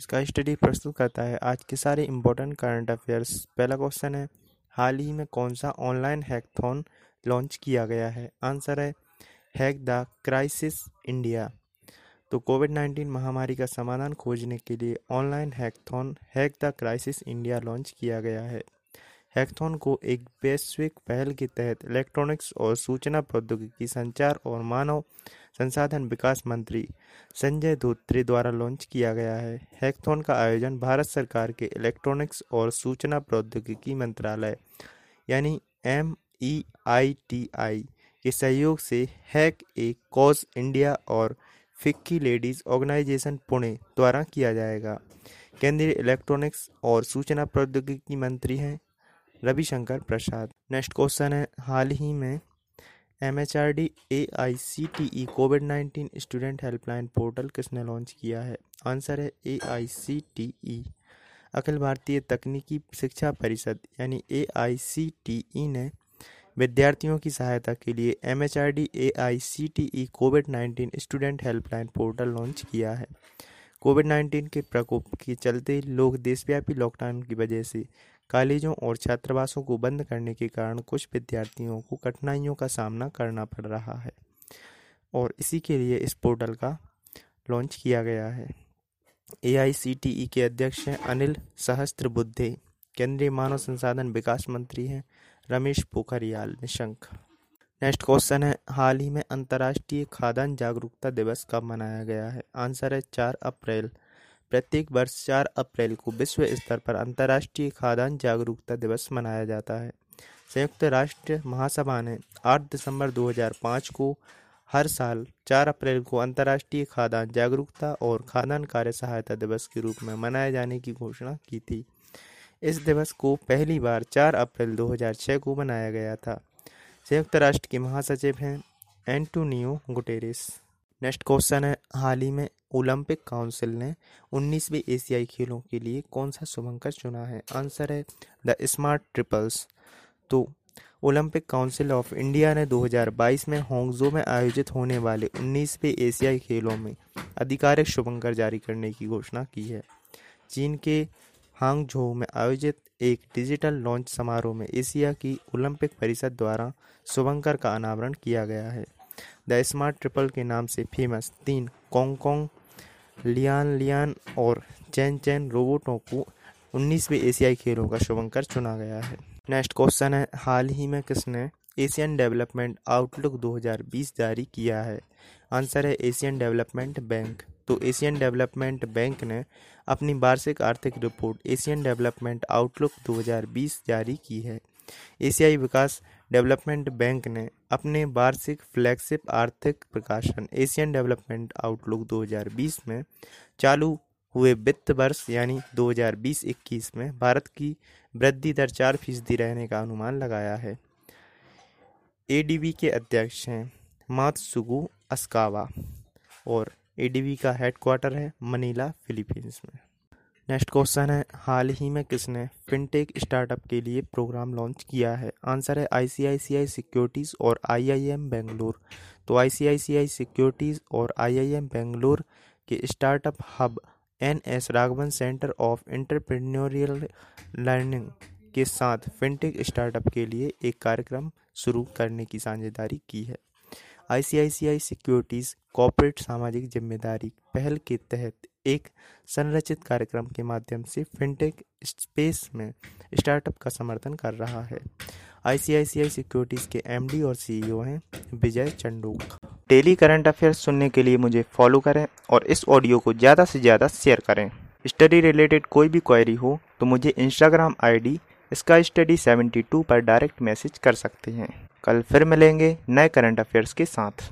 इसका स्टडी प्रस्तुत करता है। आज के सारे इंपॉर्टेंट करंट अफेयर्स पहला क्वेश्चन है, हाल ही में कौन सा ऑनलाइन हैकथॉन लॉन्च किया गया है? आंसर है हैक द क्राइसिस इंडिया तो कोविड नाइन्टीन महामारी का समाधान खोजने के लिए online hackathon hack the crisis India launch किया गया है। हैकथॉन को एक वैश्विक पहल के तहत इलेक्ट्रॉनिक्स और सूचना प्रौद्योगिकी संचार और मानव संसाधन विकास मंत्री संजय धोत्रे द्वारा लॉन्च किया गया है। हैकथॉन का आयोजन भारत सरकार के इलेक्ट्रॉनिक्स और सूचना प्रौद्योगिकी मंत्रालय, यानी M E I T I के सहयोग से हैक ए कॉज इंडिया और फिक्की लेडीज़ ऑर्गेनाइजेशन पुणे द्वारा किया जाएगा। केंद्रीय इलेक्ट्रॉनिक्स और सूचना प्रौद्योगिकी मंत्री हैं रविशंकर प्रसाद। नेक्स्ट क्वेश्चन है, हाल ही में M H R D A I C T E covid nineteen student helpline portal किसने लॉन्च किया है? आंसर है ए आई सी टी ई अखिल भारतीय तकनीकी शिक्षा परिषद यानी ए आई सी टी ई ने विद्यार्थियों की सहायता के लिए M H R D A I C T E covid nineteen student helpline portal launch किया है। कोविड नाइन्टीन के प्रकोप के चलते लोग देशव्यापी लॉकडाउन की वजह से कॉलेजों और छात्रावासों को बंद करने के कारण कुछ विद्यार्थियों को कठिनाइयों का सामना करना पड़ रहा है। और इसी के लिए इस पोर्टल का लॉन्च किया गया है। एआईसीटीई के अध्यक्ष हैं अनिल सहस्त्र बुद्धे केंद्रीय मानव संसाधन विकास मंत्री हैं रमेश पोखरियाल निशंक। नेक्स्ट क्वेश्चन है, हाल ही में अंतर्राष्ट्रीय खाद्यान्न जागरूकता दिवस कब मनाया गया है? आंसर है चार अप्रैल। प्रत्येक वर्ष चार अप्रैल को विश्व स्तर पर अंतर्राष्ट्रीय खाद्यान्न जागरूकता दिवस मनाया जाता है। संयुक्त राष्ट्र महासभा ने 8 दिसंबर 2005 को हर साल 4 अप्रैल को अंतर्राष्ट्रीय खाद्यान्न जागरूकता और खाद्यान्न कार्य सहायता दिवस के रूप में मनाए जाने की घोषणा की थी। इस दिवस को पहली बार 4 अप्रैल 2006 को मनाया गया था। संयुक्त राष्ट्र के महासचिव हैं एंटोनियो गुटेरेस। नेक्स्ट क्वेश्चन है, हाल ही में ओलंपिक काउंसिल ने 19वें एशियाई खेलों के लिए कौन सा शुभंकर चुना है? आंसर है, द स्मार्ट ट्रिपल्स। तो ओलंपिक काउंसिल ऑफ़ इंडिया ने 2022 में होंगजो में आयोजित होने वाले 19वें एशियाई खेलों में आधिकारिक शुभंकर जारी करने की घोषणा की है। चीन के हांगझो में आयोजित एक डिजिटल लॉन्च समारोह में एशिया की ओलंपिक परिषद द्वारा शुभंकर का अनावरण किया गया है। द स्मार्ट ट्रिपल के नाम से फ़ेमस तीन कोंगकोंग लियान लियान और चैन चैन रोबोटों को उन्नीसवें एशियाई खेलों का शुभंकर चुना गया है। नेक्स्ट क्वेश्चन है, हाल ही में किसने एशियन डेवलपमेंट आउटलुक 2020 जारी किया है? आंसर है एशियन डेवलपमेंट बैंक। तो एशियन डेवलपमेंट बैंक ने अपनी वार्षिक आर्थिक रिपोर्ट एशियन डेवलपमेंट आउटलुक 2020 जारी की है। एशियाई विकास डेवलपमेंट बैंक ने अपने वार्षिक फ्लैगशिप आर्थिक प्रकाशन एशियन डेवलपमेंट आउटलुक 2020 में चालू हुए वित्त वर्ष यानी 2020-21 में भारत की वृद्धि दर चार फ़ीसदी रहने का अनुमान लगाया है। एडीबी के अध्यक्ष हैं मातसुगु अस्कावा और एडीबी का हेडक्वार्टर है मनीला फिलीपींस में। नेक्स्ट क्वेश्चन है, हाल ही में किसने फिनटेक स्टार्टअप के लिए प्रोग्राम लॉन्च किया है? आंसर है आईसीआईसीआई सिक्योरिटीज़ और आईआईएम बेंगलोर तो आईसीआईसीआई सिक्योरिटीज़ और आईआईएम बेंगलोर के startup hub N S Raghavan centre of entrepreneurial learning के साथ फिनटेक स्टार्टअप के लिए एक कार्यक्रम शुरू करने की साझेदारी की है। आईसीआईसीआई सिक्योरिटीज़ कॉर्पोरेट सामाजिक ज़िम्मेदारी पहल के तहत एक संरचित कार्यक्रम के माध्यम से फिनटेक स्पेस में स्टार्टअप का समर्थन कर रहा है। आईसीआईसीआई सिक्योरिटीज़ के एमडी और सीईओ हैं Vijay Chandok. Daily current affairs सुनने के लिए मुझे फॉलो करें और इस ऑडियो को ज़्यादा से ज़्यादा शेयर करें। स्टडी रिलेटेड कोई भी क्वेरी हो तो मुझे इंस्टाग्राम आईडी इसका स्टडी 72 पर डायरेक्ट मैसेज कर सकते हैं। कल फिर मिलेंगे नए करंट अफेयर्स के साथ।